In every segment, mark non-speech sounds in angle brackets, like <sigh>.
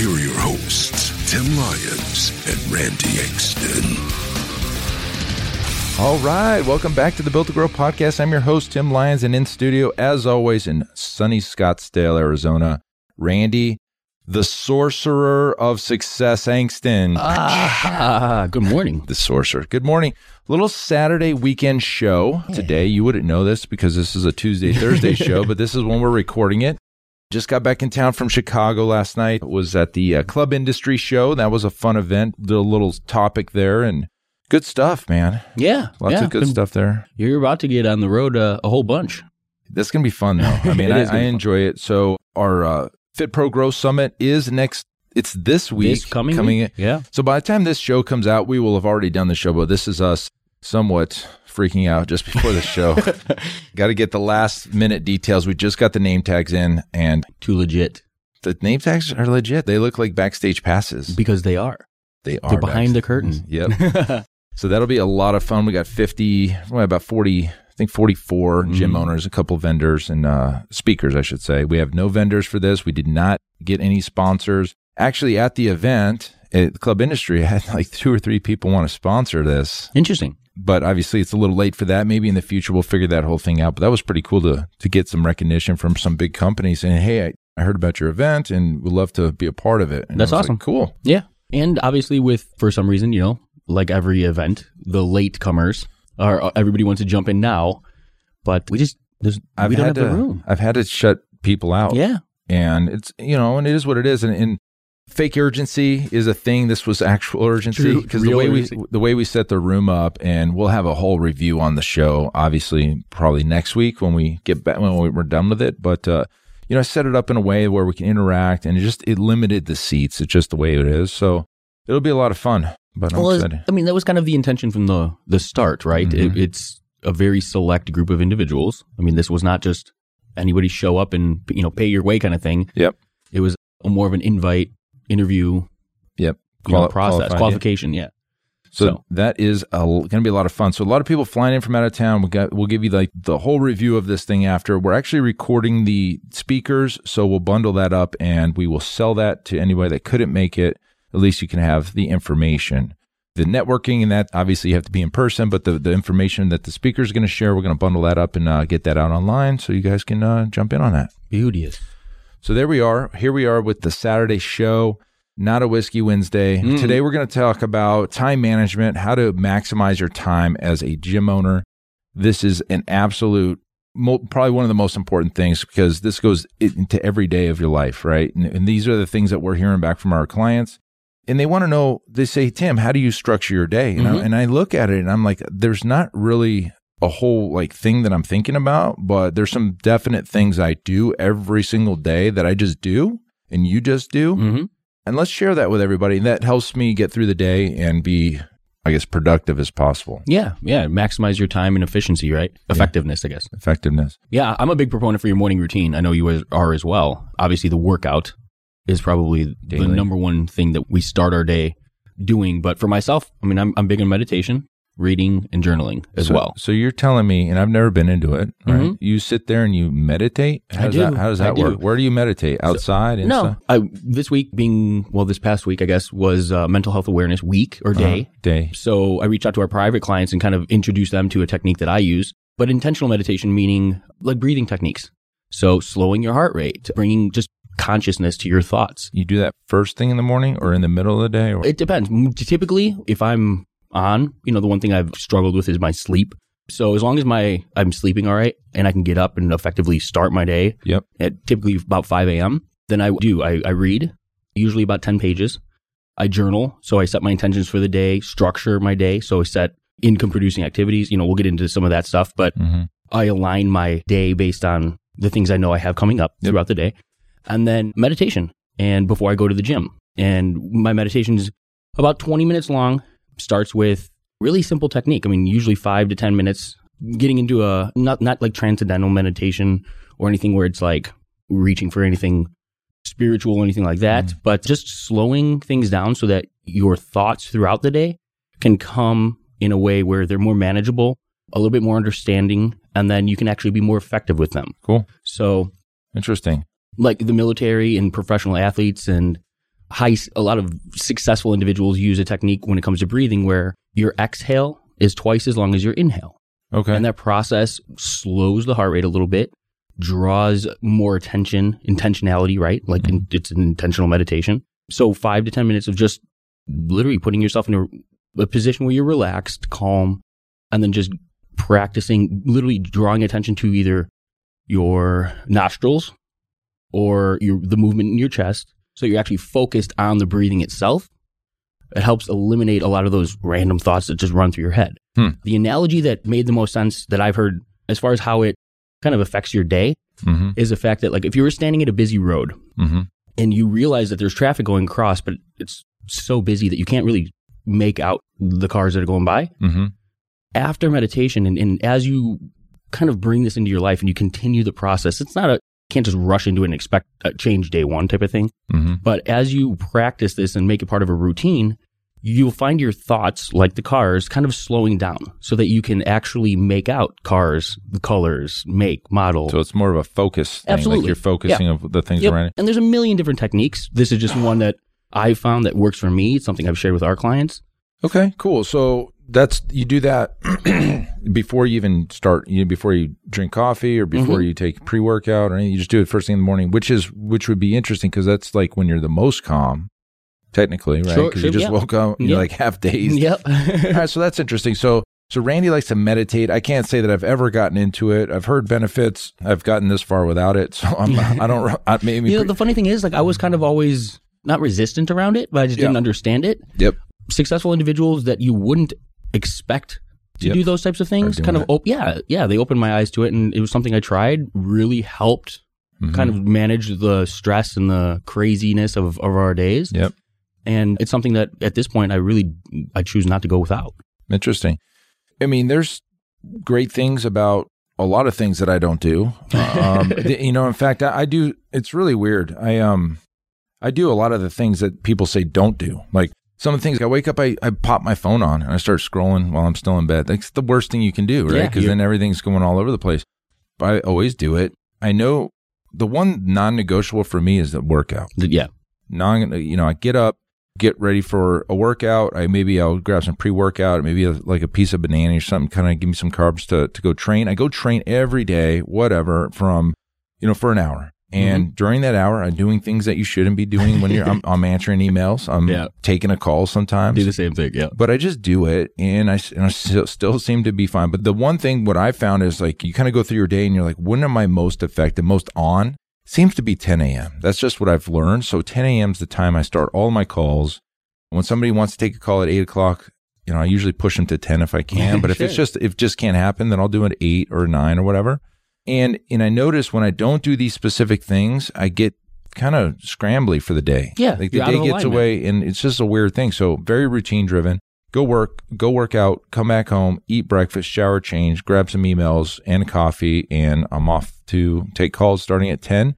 Here are your hosts, Tim Lyons and Randy Exton. All right, welcome back to the Built to Grow podcast. I'm your host, Tim Lyons, and in studio, as always, in sunny Scottsdale, Arizona, Randy the sorcerer of success, Angston. Ah, good morning. The sorcerer. Good morning. Little Saturday weekend show today. You wouldn't know this because this is a Tuesday, Thursday <laughs> show, but this is when we're recording it. Just got back in town from Chicago last night. Was at the uh, Club Industry Show. That was a fun event. Did a little topic there and good stuff, man. Yeah, Lots yeah. of good stuff there. You're about to get on the road uh, a whole bunch. That's gonna be fun though. <laughs> I mean, I, I enjoy it. So our uh, Fit Pro Growth Summit is next. It's this week This coming coming. week? Yeah. So by the time this show comes out, we will have already done the show. But this is us somewhat freaking out just before the show. <laughs> got to get the last minute details. We just got the name tags in, and Too legit the name tags are legit. They look like backstage passes. because they are. They are They're behind the curtain. <laughs> Yep. <laughs> so that'll be a lot of fun. We got 50, well, about 40, I think 44 gym Mhm. owners, a couple vendors and uh, speakers, I should say. We have no vendors for this. We did not get any sponsors. Actually, at the event, at Club Industry, I had like two or three people want to sponsor this, Interesting. But obviously it's a little late for that. Maybe in the future we'll figure that whole thing out. But that was pretty cool to to get some recognition from some big companies saying, "Hey, I, I heard about your event and would love to be a part of it." And That's was like, awesome. cool. Yeah, and obviously, with for some reason, you know, like every event, the late comers are uh, everybody wants to jump in now, but we just there's I've we don't have had the room. I've had to shut people out. Yeah, and it's you know and it is what it is and, and fake urgency is a thing this was actual urgency because the way urgency. we the way we set the room up and we'll have a whole review on the show obviously probably next week when we get back when we're done with it but uh you know I set it up in a way where we can interact and it just it limited the seats it's just the way it is so it'll be a lot of fun but I'm well, excited I mean, that was kind of the intention from the the start, right? Mhm. It, it's a very select group of individuals. I mean, this was not just anybody show up and you know pay your way kind of thing. Yep. It was a more of an invite, interview, yep you know, process, qualified, yeah. qualification. Yeah. So, So- that is going to be a lot of fun. So a lot of people flying in from out of town. We got we'll give you like the whole review of this thing after. We're actually recording the speakers, so we'll bundle that up and we will sell that to anybody that couldn't make it. At least you can have the information. The networking and that obviously you have to be in person, but the, the information that the speaker is going to share, we're going to bundle that up and uh, get that out online so you guys can uh, jump in on that. Beauteous. So there we are. Here we are with the Saturday show, not a whiskey Wednesday. Mm. Today we're going to talk about time management, how to maximize your time as a gym owner. This is an absolute, mo- probably one of the most important things because this goes into every day of your life, right? And, and these are the things that we're hearing back from our clients. And they want to know, they say, Tim, how do you structure your day? Mhm. and I look at it and I'm like, there's not really a whole like thing that I'm thinking about, but there's some definite things I do every single day that I just do and you just do. hmm And let's share that with everybody. That helps me get through the day and be, I guess, productive as possible. Yeah, yeah. Maximize your time and efficiency, right? Effectiveness, I guess. Effectiveness. Yeah, I'm a big proponent for your morning routine. I know you are as well. Obviously, the workout is probably the number one thing that we start our day doing. But for myself, I mean, I'm, I'm big on meditation, reading, and journaling as So- well. So you're telling me, and I've never been into it, right? Mhm. You sit there and you meditate. How I does do. that? How does I that do. work? Where do you meditate? Outside? No. I, this week being, well, this past week, I guess, was uh, mental health awareness week or day. Uh-huh. Day. So I reached out to our private clients and kind of introduced them to a technique that I use, but intentional meditation meaning like breathing techniques. So slowing your heart rate, bringing just consciousness to your thoughts. You do that first thing in the morning or in the middle of the day? Or It depends. Typically, if I'm on, you know, the one thing I've struggled with is my sleep. So as long as my I'm sleeping all right and I can get up and effectively start my day Yep. at typically about 5 a.m., then I do. I, I read, usually about 10 pages. I journal. So I set my intentions for the day, structure my day. So I set income producing activities. You know, we'll get into some of that stuff, but Mhm. I align my day based on the things I know I have coming up Yep. throughout the day. And then meditation. And before I go to the gym. And my meditation is about 20 minutes long, starts with really simple technique. I mean, usually five to 10 minutes, getting into a not, not like transcendental meditation or anything where it's like reaching for anything spiritual or anything like that, mm. but just slowing things down so that your thoughts throughout the day can come in a way where they're more manageable, a little bit more understanding, and then you can actually be more effective with them. Cool. So, Interesting. like the military and professional athletes and high, a lot of successful individuals use a technique when it comes to breathing where your exhale is twice as long as your inhale. Okay. And that process slows the heart rate a little bit, draws more attention, intentionality, right? Like in, it's an intentional meditation. So five to 10 minutes of just literally putting yourself in a, a position where you're relaxed, calm, and then just practicing, literally drawing attention to either your nostrils or your, the movement in your chest. So you're actually focused on the breathing itself. It helps eliminate a lot of those random thoughts that just run through your head. Hmm. The analogy that made the most sense that I've heard as far as how it kind of affects your day mm-hmm. is the fact that like if you were standing at a busy road Mm-hmm. and you realize that there's traffic going across, but it's so busy that you can't really make out the cars that are going by. Mm-hmm. After meditation and, and as you kind of bring this into your life and you continue the process, it's not a can't just rush into it and expect a change day one type of thing. Mm-hmm. But as you practice this and make it part of a routine, you'll find your thoughts, like the cars, kind of slowing down so that you can actually make out cars, the colors, make, model. So it's more of a focus thing. Like you're focusing of the things Yep. around it. And there's a million different techniques. This is just one that I found that works for me. It's something I've shared with our clients. Okay, cool. So that's you do that <clears throat> before you even start. You know, before you drink coffee or before Mm-hmm. you take pre workout or anything. You just do it first thing in the morning, which is which would be interesting because that's like when you're the most calm, technically, right? Sure, Because you just yeah. woke up, you're Yeah. like half dazed. Yep. <laughs> All right, so that's interesting. So so Randy likes to meditate. I can't say that I've ever gotten into it. I've heard benefits. I've gotten this far without it. <laughs> So I'm I don't <laughs> I maybe you know, the funny thing is, like, I was kind of always not resistant around it, but I just didn't understand it. Yep. Successful individuals that you wouldn't expect to Yep. do those types of things kind of, op- yeah, yeah, they opened my eyes to it. And it was something I tried, really helped Mhm. kind of manage the stress and the craziness of, of our days. Yep. And it's something that at this point, I really, I choose not to go without. Interesting. I mean, there's great things about a lot of things that I don't do. Um, <laughs> th- you know, in fact, I, I do. It's really weird. I um, I do a lot of the things that people say don't do. Like some of the things. I wake up, I, I pop my phone on and I start scrolling while I'm still in bed. That's the worst thing you can do, right? Because you're- then everything's going all over the place. But I always do it. I know the one non-negotiable for me is the workout Yeah. non you know i get up get ready for a workout i maybe i'll grab some pre-workout maybe a, like a piece of banana or something kind of give me some carbs to, to go train i go train every day whatever from you know for an hour and Mm-hmm. during that hour i'm doing things that you shouldn't be doing when you're i'm, <laughs> I'm answering emails i'm Yeah. taking a call sometimes Do the same thing. Yeah. but I just do it, and I, and I still, still seem to be fine. But the one thing, what I found is like you kind of go through your day, and you're like, when am I most effective, most on? Seems to be 10 a.m. That's just what I've learned. So 10 a.m. is the time I start all my calls. When somebody wants to take a call at eight o'clock, you know, I usually push them to 10 if I can. <laughs> But if it's just if it just can't happen, then I'll do it at eight or nine or whatever. And and I notice when I don't do these specific things, I get kind of scrambly for the day. Yeah, like the day gets alignment. away, and it's just a weird thing. So very routine driven. Go work, go work out, come back home, eat breakfast, shower, change, grab some emails and coffee, and I'm off to take calls starting at ten.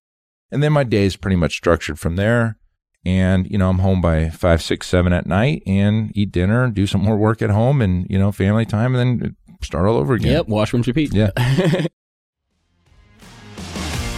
And then my day is pretty much structured from there. And you know, I'm home by five, six, seven at night, and eat dinner, do some more work at home, and you know, family time, and then start all over again. Yep. Wash, rinse, repeat. Yeah. <laughs>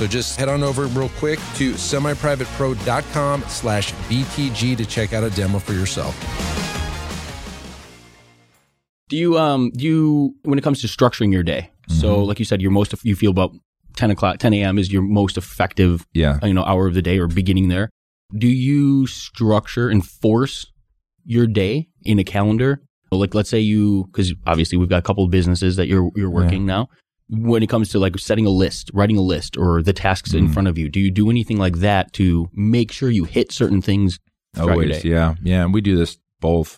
So just head on over real quick to semiprivatepro.com slash BTG to check out a demo for yourself. Do you um do you when it comes to structuring your day? So like you said, you're most you feel about ten o'clock, ten a.m. is your most effective Yeah. you know hour of the day or beginning there. Do you structure and force your day in a calendar? Like let's say you because obviously we've got a couple of businesses that you're you're working now. When it comes to like setting a list, writing a list, or the tasks in front of you, do you do anything like that to make sure you hit certain things Always, yeah, yeah. And we do this both.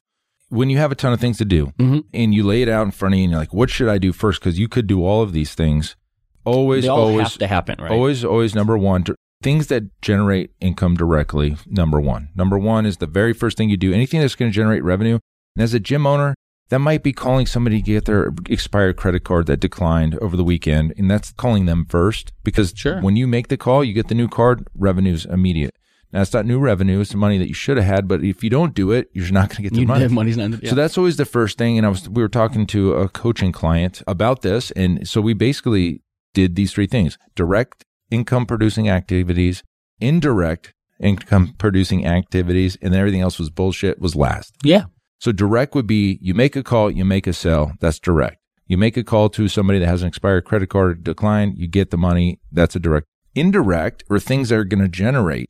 When you have a ton of things to do, Mhm. and you lay it out in front of you, and you're like, "What should I do first? Because you could do all of these things. Always, always, have to happen, right? always, always. Number one, things that generate income directly. Number one. Number one is the very first thing you do. Anything that's going to generate revenue. And as a gym owner, that might be calling somebody to get their expired credit card that declined over the weekend, and that's calling them first because Sure. when you make the call, you get the new card. Revenue's immediate. Now it's not new revenue; it's the money that you should have had. But if you don't do it, you're not going to get the You, money. <laughs> money's not. So that's always the first thing. And I was we were talking to a coaching client about this, and so we basically did these three things: direct income producing activities, indirect income producing activities, and then everything else was bullshit. Was last. yeah. So direct would be you make a call, you make a sale. That's direct. You make a call to somebody that has an expired credit card decline, you get the money. That's a direct. Indirect or things that are going to generate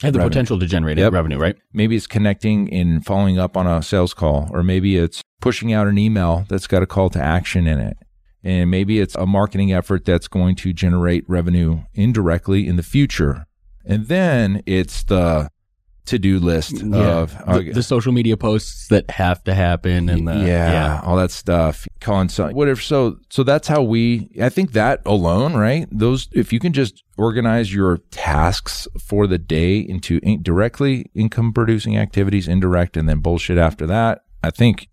have the Revenue. potential to generate Yep. revenue, right? Maybe it's connecting and following up on a sales call, or maybe it's pushing out an email that's got a call to action in it. And maybe it's a marketing effort that's going to generate revenue indirectly in the future. And then it's the to do list of the, the social media posts that have to happen, and the, yeah, all that stuff, calling some whatever. So, so that's how we. I think that alone, right? Those, if you can just organize your tasks for the day into in, directly income producing activities, indirect, and then bullshit after that. I think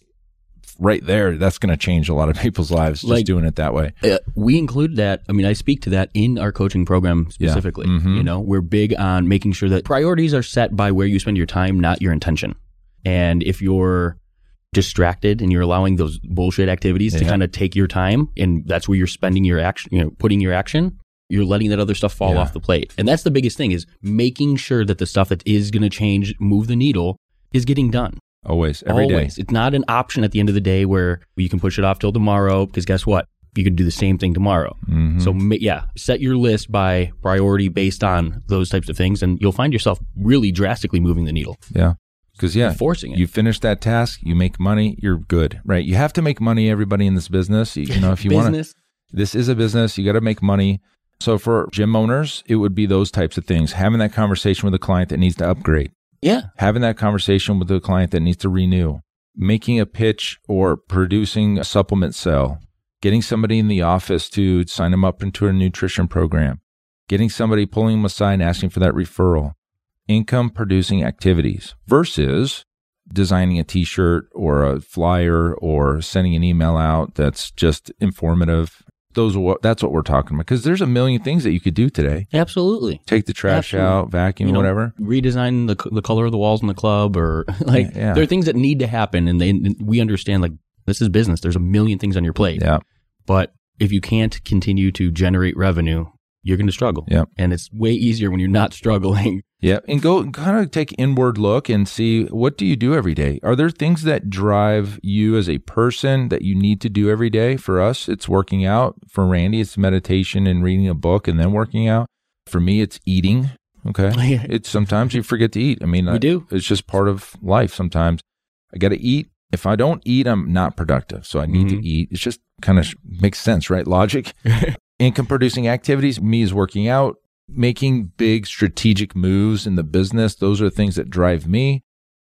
right there, that's going to change a lot of <laughs> people's lives just Like- doing it that way. Uh, we include that. I mean, I speak to that in our coaching program specifically. Mhm. You know, we're big on making sure that priorities are set by where you spend your time, not your intention. And if you're distracted and you're allowing those bullshit activities to kind of take your time, and that's where you're spending your action, you know, putting your action, you're letting that other stuff fall Yeah. off the plate. And that's the biggest thing is making sure that the stuff that is going to change, move the needle, is getting done. Always, every day. Always. It's not an option at the end of the day where you can push it off till tomorrow because guess what? You can do the same thing tomorrow. Mhm. So ma- yeah, set your list by priority based on those types of things, and you'll find yourself really drastically moving the needle, yeah, because yeah, forcing it. You finish that task, you make money, you're good, right? You have to make money. Everybody in this business, you, you know, if you want to this is a business. You got to make money. So for gym owners, it would be those types of things. Having that conversation with a client that needs to upgrade, Yeah. having that conversation with a client that needs to renew, making a pitch or producing a supplement sale, getting somebody in the office to sign them up into a nutrition program, getting somebody pulling them aside and asking for that referral, income producing activities versus designing a t-shirt or a flyer or sending an email out that's just informative. Those are what that's what we're talking about because there's a million things that you could do today. Absolutely. Take the trash Absolutely. out, vacuum, You know, whatever. Redesign the the color of the walls in the club, or <laughs> like Yeah. there are things that need to happen, and they and we understand like this is business. There's a million things on your plate, Yeah. but if you can't continue to generate revenue, you're going to struggle. Yeah. and it's way easier when you're not struggling. <laughs> Yeah, and go kind of take inward look and see what do you do every day? Are there things that drive you as a person that you need to do every day? For us, it's working out. For Randy, it's meditation and reading a book and then working out. For me, it's eating. Okay. <laughs> Yeah. It's sometimes you forget to eat. I mean, We I- do. It's just part of life sometimes. I got to eat. If I don't eat, I'm not productive. So I need Mhm. to eat. It's just kind of sh- makes sense, right? Logic. <laughs> Income producing activities, me is working out, making big strategic moves in the business. Those are the things that drive me.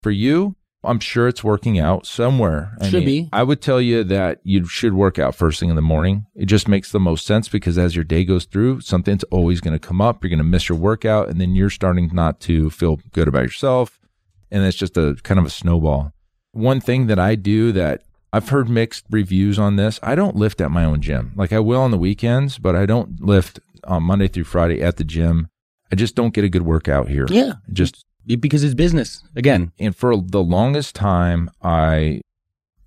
For you, I'm sure it's working out somewhere. I Should be. I would tell you that you should work out first thing in the morning. It just makes the most sense because as your day goes through, something's always going to come up. You're going to miss your workout and then you're starting not to feel good about yourself. And it's just a kind of a snowball. One thing that I do that I've heard mixed reviews on this. I don't lift at my own gym. Like I will on the weekends, but I don't lift on Monday through Friday at the gym. I just don't get a good workout here. Yeah. Just Because it's business. Again, and for the longest time I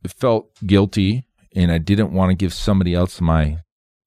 felt guilty and I didn't want to give somebody else my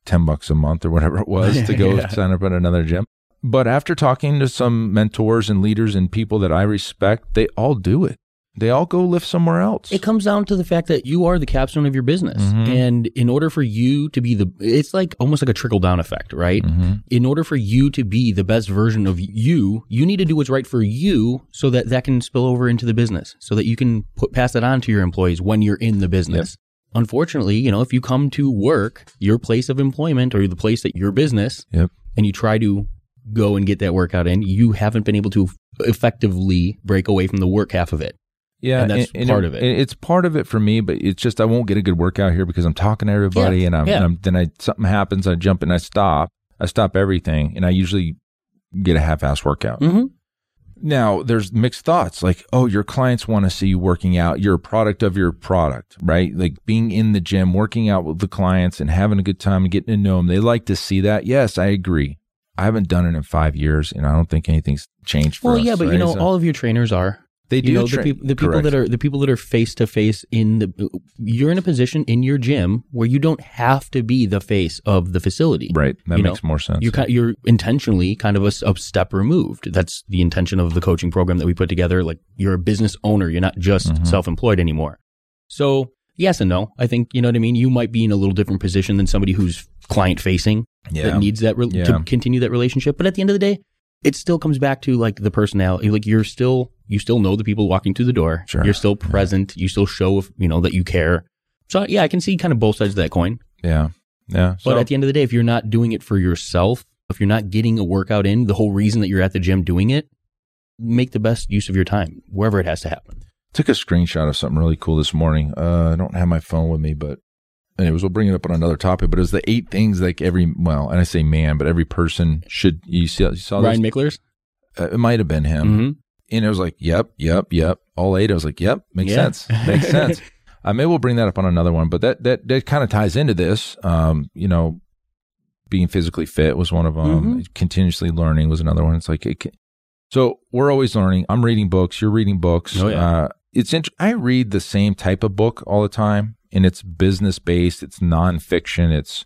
10 bucks a month or whatever it was to <laughs> go Yeah. sign up at another gym. But after talking to some mentors and leaders and people that I respect, they all do it. They all go live somewhere else. It comes down to the fact that you are the capstone of your business. Mhm. And in order for you to be the, it's like almost like a trickle down effect, right? Mhm. In order for you to be the best version of you, you need to do what's right for you so that that can spill over into the business, so that you can put, pass that on to your employees when you're in the business. Unfortunately, you know, if you come to work, your place of employment or the place that your business, Yep. and you try to go and get that workout in, you haven't been able to effectively break away from the work half of it. Yeah, And that's part of it. It's part of it for me, but it's just I won't get a good workout here because I'm talking to everybody, Yeah, and, I'm, yeah. and I'm then I something happens, I jump and I stop, I stop everything, and I usually get a half-ass workout. Mm-hmm. Now, there's mixed thoughts like, oh, your clients want to see you working out. You're a product of your product, right? Like being in the gym, working out with the clients and having a good time and getting to know them. They like to see that. Yes, I agree. I haven't done it in five years, and I don't think anything's changed for Well, us. yeah, but you know, So all of your trainers are. They do you know, tra- the, the people that are the people that are face to face in the. You're in a position in your gym where you don't have to be the face of the facility. right. That you makes know, more sense. You're ki- you're intentionally kind of a step removed. That's the intention of the coaching program that we put together. Like you're a business owner. You're not just Mhm. self-employed anymore. So yes and no. I think you know what I mean. You might be in a little different position than somebody who's client facing yeah. that needs that re- Yeah. to continue that relationship. But at the end of the day, it still comes back to like the personality. Like you're still you still know the people walking through the door. Sure. You're still present. You still show if you know that you care. So yeah, I can see kind of both sides of that coin. yeah. Yeah. But at the end of the day, if you're not doing it for yourself, if you're not getting a workout in, the whole reason that you're at the gym doing it, make the best use of your time wherever it has to happen. took a screenshot of something really cool this morning. Uh, I don't have my phone with me, but anyways, we'll bring it up on another topic. But it was the eight things like every well, and I say man, but every person should. You saw, you saw Ryan? Mickler's. Uh, it might have been him, Mm-hmm. and it was like, yep, yep, yep, all eight. I was like, yep, makes Yeah. sense, makes sense. <laughs> Uh, maybe we'll bring that up on another one, but that that that kind of ties into this. Um, you know, being physically fit was one of them. Mhm. Continuously learning was another one. It's like it, can- so we're always learning. I'm reading books. You're reading books. Oh, yeah. uh, it's int- I read the same type of book all the time, and it's business based. It's nonfiction. It's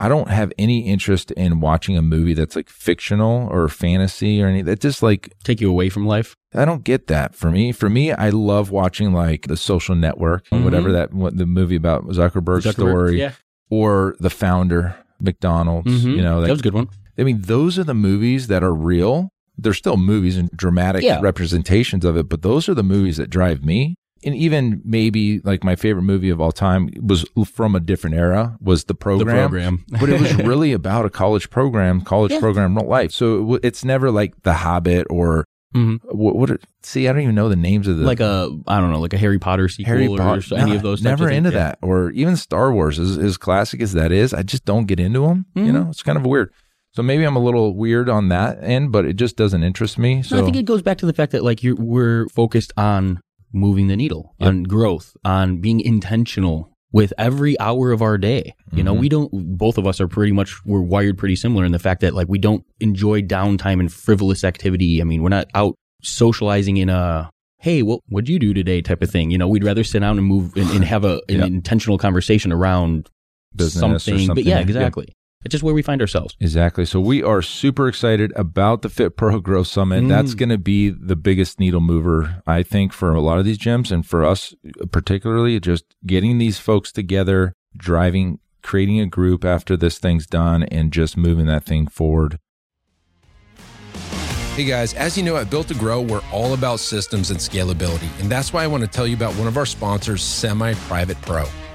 I don't have any interest in watching a movie that's like fictional or fantasy or any that just like Take you away from life. I don't get that for me. For me, I love watching like the social network or Mhm. whatever that what the movie about Zuckerberg's Zuckerberg. story Yeah. or the founder McDonald's. Mhm. You know, that like, was a good one. I mean, those are the movies that are real. They're still movies and dramatic Yeah. representations of it, but those are the movies that drive me. And even maybe like my favorite movie of all time was from a different era was the program. The program. <laughs> but it was really about a college program, college Yeah. program real life. So it it's never like The Hobbit or Mhm. what, what it- see, I don't even know the names of the Like a, I don't know, like a Harry Potter sequel Harry or Potter. so- any No, of those. Never of things. into Yeah. that, or even Star Wars, as, as classic as that is. I just don't get into them. You Mhm. know, it's kind of weird. So maybe I'm a little weird on that end, but it just doesn't interest me. So No, I think it goes back to the fact that like you're, we're focused on moving the needle, Yep. on growth, on being intentional with every hour of our day. You know, Mhm. we don't. Both of us are pretty much we're wired pretty similar in the fact that like we don't enjoy downtime and frivolous activity. I mean, we're not out socializing in a hey, what what'd you do today type of thing. You know, we'd rather sit down and move and, and have a an <sighs> Yeah. intentional conversation around Business or something. But something, yeah, yeah. exactly. It's just where we find ourselves. Exactly. So we are super excited about the Fit Pro Growth Summit. Mm. That's going to be the biggest needle mover, I think, for a lot of these gyms and for us particularly, just getting these folks together, driving, creating a group after this thing's done, and just moving that thing forward. Hey guys, as you know, at Built to Grow, we're all about systems and scalability. And that's why I want to tell you about one of our sponsors, Semi Private Pro.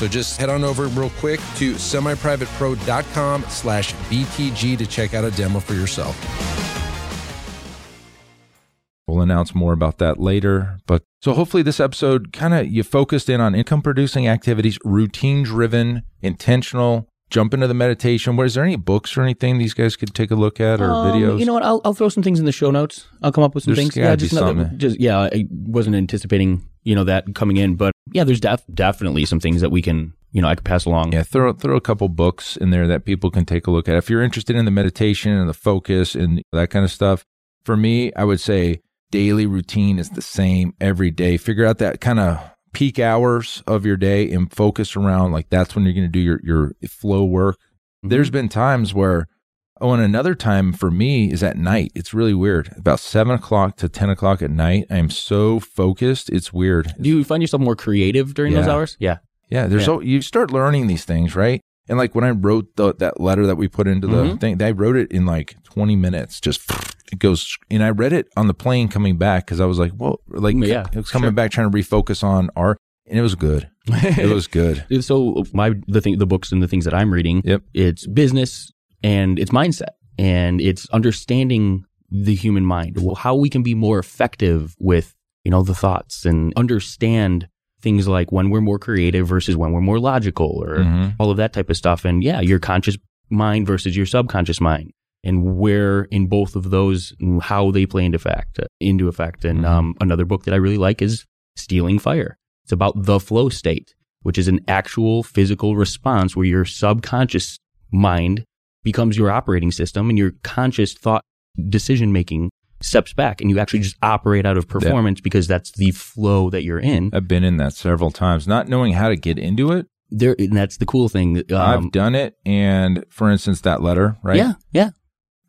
So just head on over real quick to semiprivatepro.com slash BTG to check out a demo for yourself. We'll announce more about that later. But so hopefully this episode kind of you focused in on income producing activities, routine driven, intentional. Jump into the meditation. Where is there any books or anything these guys could take a look at or Um, videos? You know what? I'll, I'll throw some things in the show notes. I'll come up with some There's things. Yeah, just another, something. just yeah. I wasn't anticipating you know that coming in, but yeah, there's def- definitely some things that we can you know I could pass along. Yeah, throw throw a couple books in there that people can take a look at. If you're interested in the meditation and the focus and that kind of stuff, for me, I would say daily routine is the same every day. Figure out that kind of peak hours of your day and focus around like that's when you're going to do your your flow work. Mm-hmm. There's been times where oh, and another time for me is at night. It's really weird. About seven o'clock to ten o'clock at night, I am so focused. It's weird. Do you find yourself more creative during those hours? Yeah. Yeah, there's Yeah. al- you start learning these things, right? And like when I wrote the, that letter that we put into the Mhm. thing, I wrote it in like 20 minutes. Just it goes, and I read it on the plane coming back because I was like, well, like Yeah, it was coming sure. back trying to refocus on art, and it was good. It <laughs> was good. So my the thing the books and the things that I'm reading, Yep. it's business and it's mindset and it's understanding the human mind, well, how we can be more effective with you know the thoughts and understand things like when we're more creative versus when we're more logical or Mhm. all of that type of stuff. And yeah, your conscious mind versus your subconscious mind. And where in both of those, how they play into effect, into effect. And Mhm. um, another book that I really like is Stealing Fire. It's about the flow state, which is an actual physical response where your subconscious mind becomes your operating system and your conscious thought decision making steps back and you actually just operate out of performance because that's the flow that you're in. I've been in that several times, not knowing how to get into it. There, and that's the cool thing. Um, I've done it, and for instance, that letter, right? Yeah, yeah.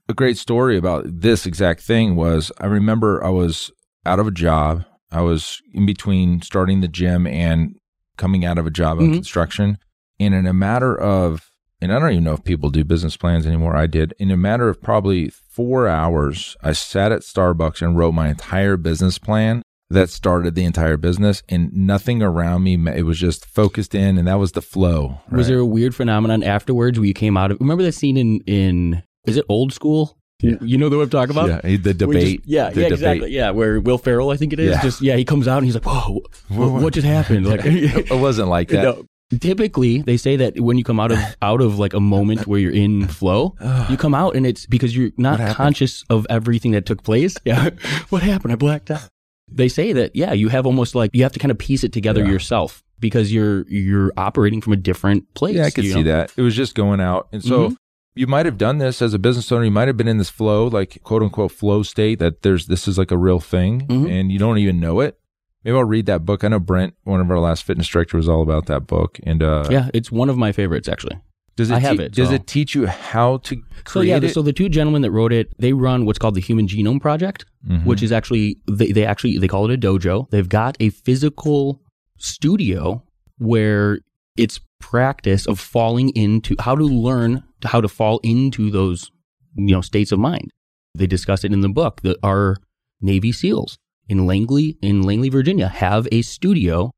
a great story about this exact thing was I remember I was out of a job. I was in between starting the gym and coming out of a job in Mhm. construction. And in a matter of, and I don't even know if people do business plans anymore. I did. In a matter of probably four hours, I sat at Starbucks and wrote my entire business plan that started the entire business and nothing around me. It was just focused in and that was the flow. Was there a weird phenomenon afterwards where you came out of? Remember that scene in in is it Old School? Yeah. You know the what I'm talking about? yeah, the debate. just- yeah, the yeah, debate. exactly. Yeah, where Will Ferrell, I think it is. Yeah. Just yeah, he comes out and he's like, "Whoa, what, what just happened?" <laughs> Like, <laughs> it wasn't like that. No. Typically, they say that when you come out of <laughs> out of like a moment where you're in flow, you come out and it's because you're not conscious of everything that took place. Yeah, <laughs> what happened? I blacked out. They say that yeah, you have almost like you have to kind of piece it together Yeah. yourself because you're you're operating from a different place. Yeah, I could see know? that. It was just going out. And so Mhm. you might have done this as a business owner. You might have been in this flow, like quote unquote flow state that there's this is like a real thing Mhm. and you don't even know it. Maybe I'll read that book. I know Brent, one of our last fitness director, was all about that book. And uh Yeah, it's one of my favorites actually. does it I have te- it, does so- it teach you how to So yeah, it? so the two gentlemen that wrote it, they run what's called the Human Genome Project, Mhm. which is actually they, they actually they call it a dojo. They've got a physical studio where it's practice of falling into how to learn how to fall into those you know states of mind. They discuss it in the book. that our Navy SEALs in Langley in Langley, Virginia, have a studio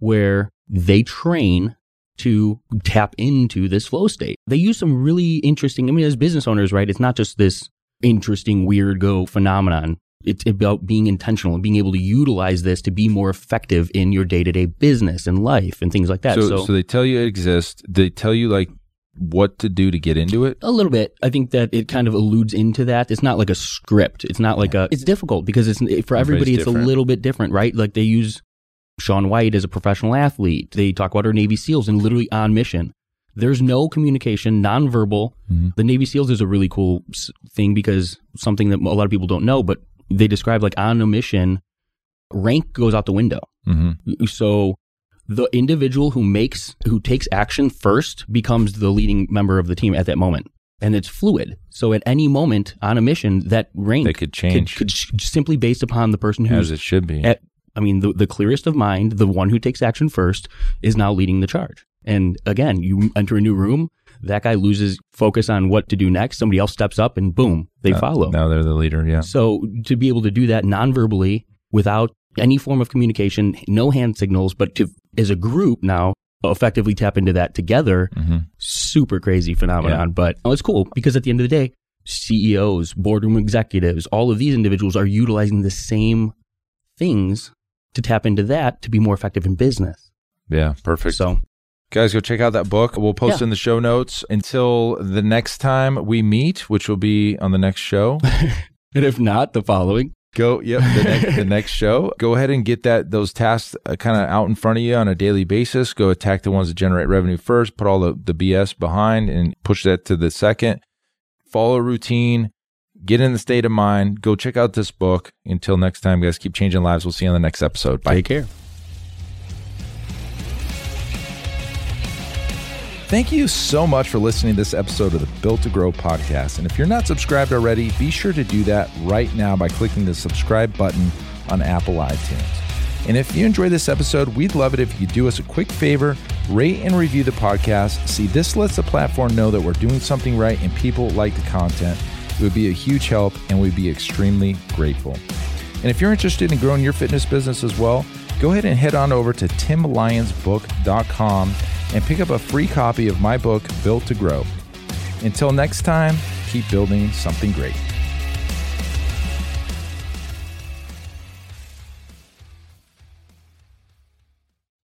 where they train to tap into this flow state. They use some really interesting, I mean, as business owners, right? It's not just this interesting weird go phenomenon. It's about being intentional and being able to utilize this to be more effective in your day to day business and life and things like that. so, So, so they tell you it exists. They tell you like what to do to get into it? A little bit. I think that it kind of alludes into that. It's not like a script. It's not like a. It's difficult because it's for everybody. It's different. a little bit different, right? Like they use Shaun White as a professional athlete. They talk about our Navy SEALs and literally on mission. There's no communication, nonverbal. Mm-hmm. The Navy SEALs is a really cool thing because something that a lot of people don't know, but they describe like on a mission, rank goes out the window. Mm-hmm. So the individual who makes who takes action first becomes the leading member of the team at that moment. And it's fluid. So at any moment on a mission, that rank They could change. could, sh- simply based upon the person who As it should be. at, I mean, the, the clearest of mind, the one who takes action first, is now leading the charge. And again, you enter a new room, that guy loses focus on what to do next. Somebody else steps up, and boom, they Uh, follow. Now they're the leader. Yeah. So to be able to do that non-verbally without any form of communication, no hand signals, but to as a group now effectively tap into that together, Mhm. super crazy phenomenon. But oh, it's cool because at the end of the day, CEOs, boardroom executives, all of these individuals are utilizing the same things to tap into that to be more effective in business. Yeah. Perfect. So Guys, go check out that book. We'll post Yeah. in the show notes. Until the next time we meet, which will be on the next show. <laughs> and if not, the following. Go, yep, the next, the <laughs> next show. Go ahead and get that those tasks uh, kind of out in front of you on a daily basis. Go attack the ones that generate revenue first. Put all the, the BS behind and push that to the second. Follow a routine. Get in the state of mind. Go check out this book. Until next time, guys, keep changing lives. We'll see you on the next episode. Bye. Take care. Thank you so much for listening to this episode of the Built to Grow podcast. And if you're not subscribed already, be sure to do that right now by clicking the subscribe button on Apple iTunes. And if you enjoyed this episode, we'd love it if you do us a quick favor, rate and review the podcast. See, this lets the platform know that we're doing something right and people like the content. It would be a huge help and we'd be extremely grateful. And if you're interested in growing your fitness business as well, go ahead and head on over to timlyonsbook.com and pick up a free copy of my book, Built to Grow. Until next time, keep building something great.